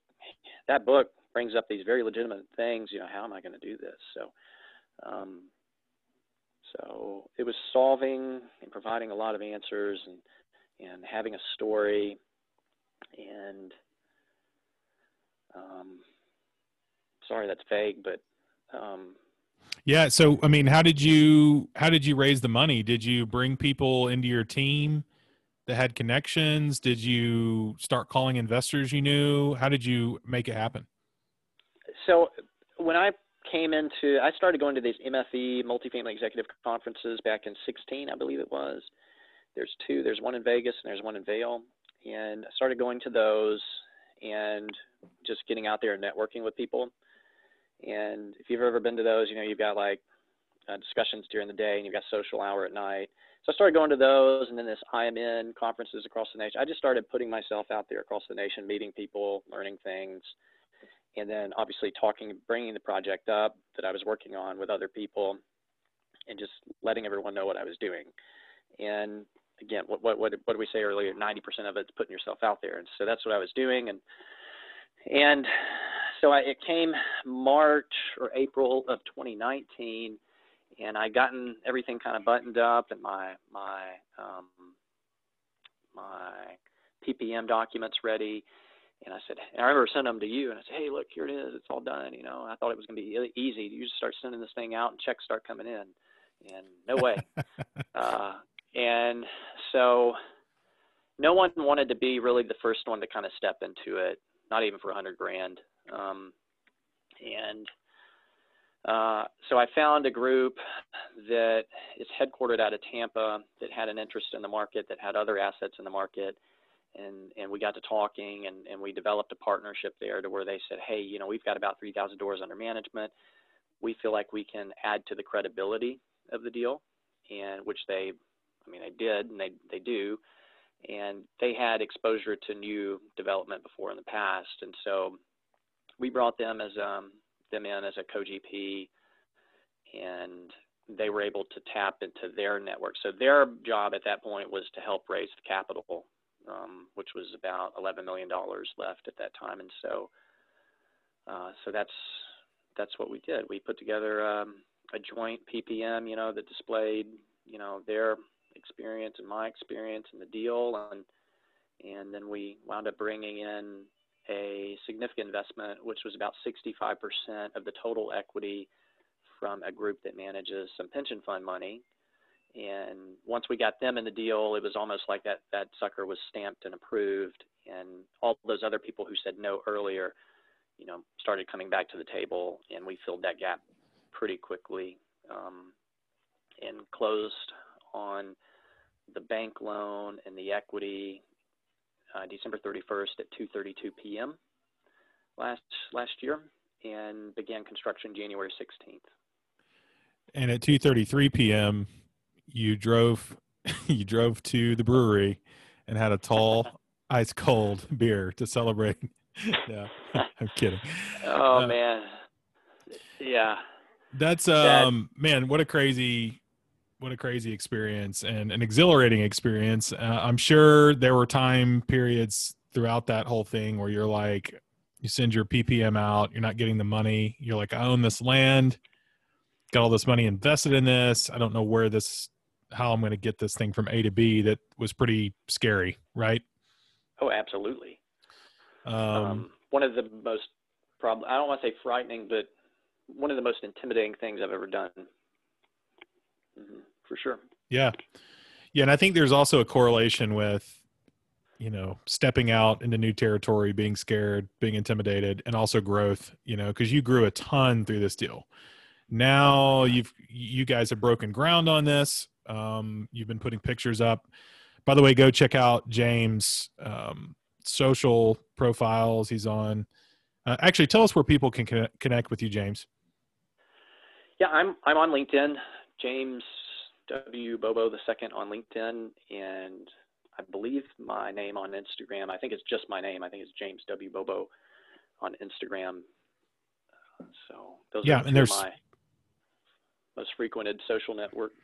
that book brings up these very legitimate things you know how am i going to do this so Um, so it was solving and providing a lot of answers and and having a story and um, sorry that's vague, but um, yeah. So I mean, how did you how did you raise the money? Did you bring people into your team that had connections? Did you start calling investors you knew? How did you make it happen? So when I came into, I started going to these MFE multifamily executive conferences back in 16, I believe it was. There's two. There's one in Vegas and there's one in Vail, and I started going to those and just getting out there and networking with people. And if you've ever been to those, you know you've got like uh, discussions during the day and you've got social hour at night. So I started going to those, and then this IMN conferences across the nation. I just started putting myself out there across the nation, meeting people, learning things, and then obviously talking, bringing the project up that I was working on with other people, and just letting everyone know what I was doing. And again, what what what, what did we say earlier? Ninety percent of it's putting yourself out there, and so that's what I was doing, and and so I, it came March or April of 2019, and I gotten everything kind of buttoned up, and my my um, my PPM documents ready. And I said, and I remember sending them to you, and I said, hey, look, here it is, it's all done. You know, I thought it was going to be easy. You just start sending this thing out, and checks start coming in, and no way. *laughs* uh, and so, no one wanted to be really the first one to kind of step into it, not even for a hundred grand. Um, and uh, so I found a group that is headquartered out of Tampa that had an interest in the market, that had other assets in the market, and and we got to talking, and and we developed a partnership there to where they said, hey, you know, we've got about 3,000 doors under management. We feel like we can add to the credibility of the deal, and which they, I mean, they did, and they they do, and they had exposure to new development before in the past, and so we brought them as um, them in as a co-GP, and they were able to tap into their network. So their job at that point was to help raise the capital, um, which was about 11 million dollars left at that time, and so uh, so that's that's what we did. We put together um, a joint PPM, you know, that displayed you know their experience and my experience in the deal, and and then we wound up bringing in a significant investment, which was about 65% of the total equity from a group that manages some pension fund money. And once we got them in the deal, it was almost like that, that sucker was stamped and approved. And all those other people who said no earlier, you know, started coming back to the table, and we filled that gap pretty quickly um, and closed on the bank loan and the equity uh, December 31st at 2:32 p.m. last last year, and began construction January 16th. And at 2:33 p.m., you drove *laughs* you drove to the brewery and had a tall *laughs* ice cold beer to celebrate. *laughs* no, I'm kidding. Oh uh, man, yeah. That's um that, man, what a crazy what a crazy experience and an exhilarating experience. Uh, I'm sure there were time periods throughout that whole thing where you're like, you send your PPM out, you're not getting the money. You're like, I own this land, got all this money invested in this. I don't know where this, how I'm going to get this thing from A to B. That was pretty scary, right? Oh, absolutely. Um, um, one of the most problem, I don't want to say frightening, but one of the most intimidating things I've ever done. Mm-hmm for sure. Yeah. Yeah. And I think there's also a correlation with, you know, stepping out into new territory, being scared, being intimidated, and also growth, you know, because you grew a ton through this deal. Now you've, you guys have broken ground on this. Um, you've been putting pictures up. By the way, go check out James' um, social profiles. He's on. Uh, actually, tell us where people can connect with you, James. Yeah, I'm I'm on LinkedIn, James W Bobo the second on LinkedIn, and I believe my name on Instagram. I think it's just my name. I think it's James W Bobo on Instagram. So those yeah, are and there's my most frequented social networks.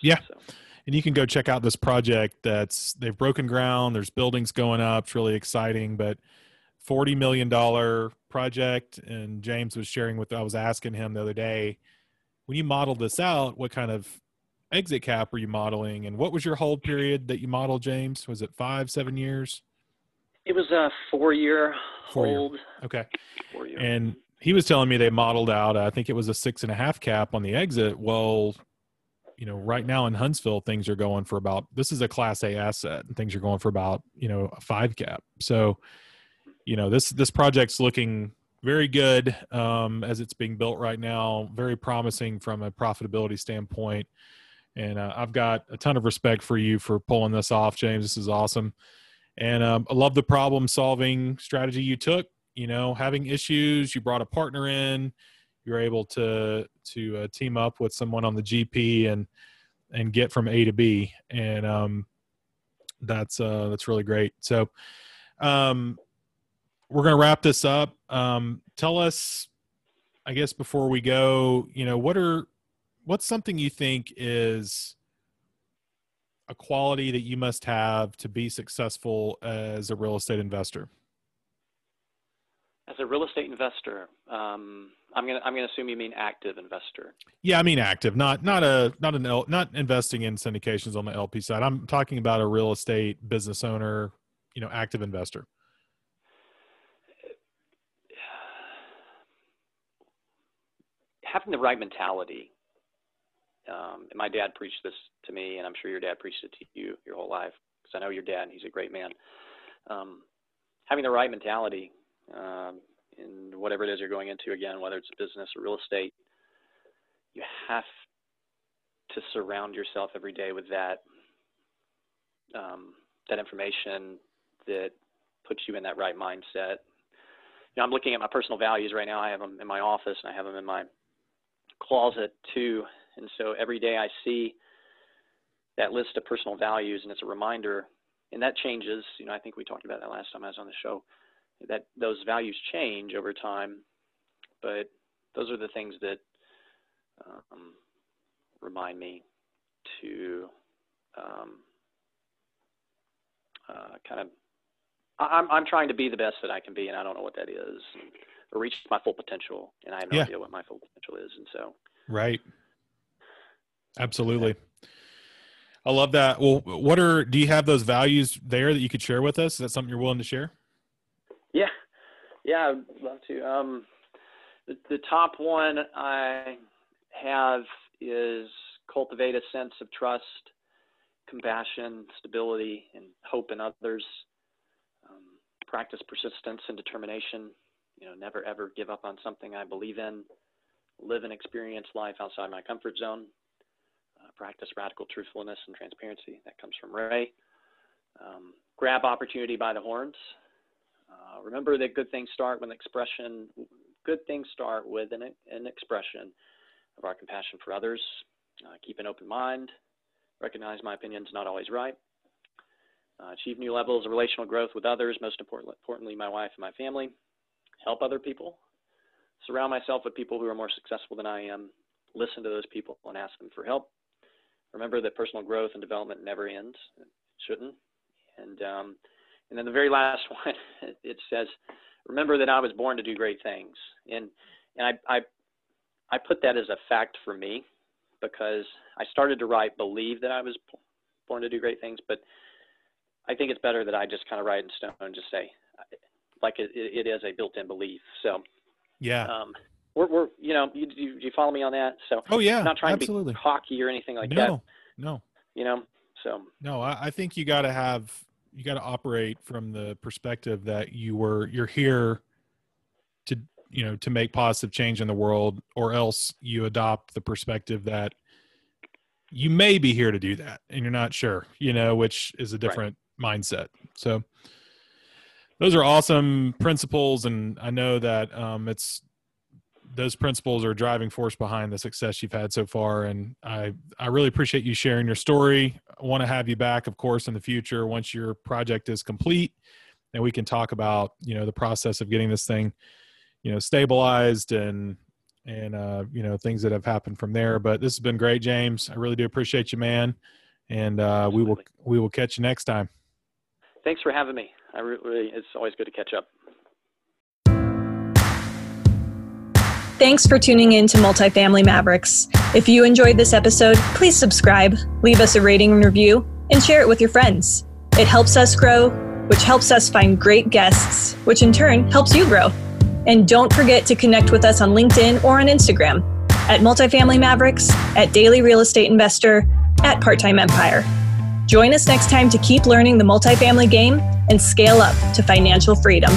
Yeah. So. And you can go check out this project that's they've broken ground. There's buildings going up. It's really exciting, but forty million dollar project. And James was sharing with I was asking him the other day when you modeled this out, what kind of exit cap were you modeling, and what was your hold period that you modeled, James? Was it five, seven years? It was a four-year Four year. hold. Okay, Four-year. and he was telling me they modeled out. I think it was a six and a half cap on the exit. Well, you know, right now in Huntsville, things are going for about. This is a Class A asset, and things are going for about you know a five cap. So, you know, this this project's looking very good um, as it's being built right now. Very promising from a profitability standpoint. And uh, I've got a ton of respect for you for pulling this off, James. This is awesome. And um, I love the problem solving strategy you took. You know, having issues, you brought a partner in. You're able to to uh, team up with someone on the GP and and get from A to B, and um, that's uh, that's really great. So, um, we're going to wrap this up. Um, tell us, I guess, before we go, you know, what are what's something you think is a quality that you must have to be successful as a real estate investor? As a real estate investor, um, I'm gonna I'm gonna assume you mean active investor. Yeah, I mean active, not not a not an L, not investing in syndications on the LP side. I'm talking about a real estate business owner, you know, active investor. *sighs* Having the right mentality. Um, and my dad preached this to me, and I'm sure your dad preached it to you your whole life because I know your dad, and he's a great man. Um, having the right mentality um, in whatever it is you're going into, again, whether it's business or real estate, you have to surround yourself every day with that um, that information that puts you in that right mindset. You know, I'm looking at my personal values right now. I have them in my office, and I have them in my closet too. And so every day I see that list of personal values, and it's a reminder. And that changes. You know, I think we talked about that last time I was on the show. That those values change over time, but those are the things that um, remind me to um, uh, kind of. I'm I'm trying to be the best that I can be, and I don't know what that is, or reach my full potential, and I have no Yeah. idea what my full potential is, and so. Right. Absolutely. I love that. Well, what are do you have those values there that you could share with us? Is that something you're willing to share? Yeah, yeah, I'd love to. Um, the, the top one I have is cultivate a sense of trust, compassion, stability, and hope in others. Um, practice persistence and determination. You know, never ever give up on something I believe in. Live and experience life outside my comfort zone. Practice radical truthfulness and transparency. That comes from Ray. Um, grab opportunity by the horns. Uh, remember that good things start with an expression. Good things start with an, an expression of our compassion for others. Uh, keep an open mind. Recognize my opinion's not always right. Uh, achieve new levels of relational growth with others. Most important, importantly, my wife and my family. Help other people. Surround myself with people who are more successful than I am. Listen to those people and ask them for help. Remember that personal growth and development never ends. It shouldn't. And um, and then the very last *laughs* one, it says, "Remember that I was born to do great things." And and I I I put that as a fact for me because I started to write believe that I was born to do great things, but I think it's better that I just kind of write in stone and just say like it, it is a built-in belief. So Yeah. um, we're we're you know you, you you follow me on that. So oh yeah. I'm not trying absolutely. to be cocky or anything like no. that. No. No, you know, so No. I, I think you got to have you got to operate from the perspective that you were you're here to you know to make positive change in the world, or else you adopt the perspective that you may be here to do that and you're not sure. You know, which is a different mindset. So those are awesome principles and i know that um, it's those principles are a driving force behind the success you've had so far. And i i really appreciate you sharing your story. I want to have you back of course in the future once your project is complete and we can talk about you know the process of getting this thing you know stabilized and and uh, you know things that have happened from there. But this has been great james. I really do appreciate you man. And uh, we will we will catch you next time. Thanks for having me. I really, it's always good to catch up. Thanks for tuning in to Multifamily Mavericks. If you enjoyed this episode, please subscribe, leave us a rating and review, and share it with your friends. It helps us grow, which helps us find great guests, which in turn helps you grow. And don't forget to connect with us on LinkedIn or on Instagram at Multifamily Mavericks, at Daily Real Estate Investor, at Part Time Empire. Join us next time to keep learning the multifamily game and scale up to financial freedom.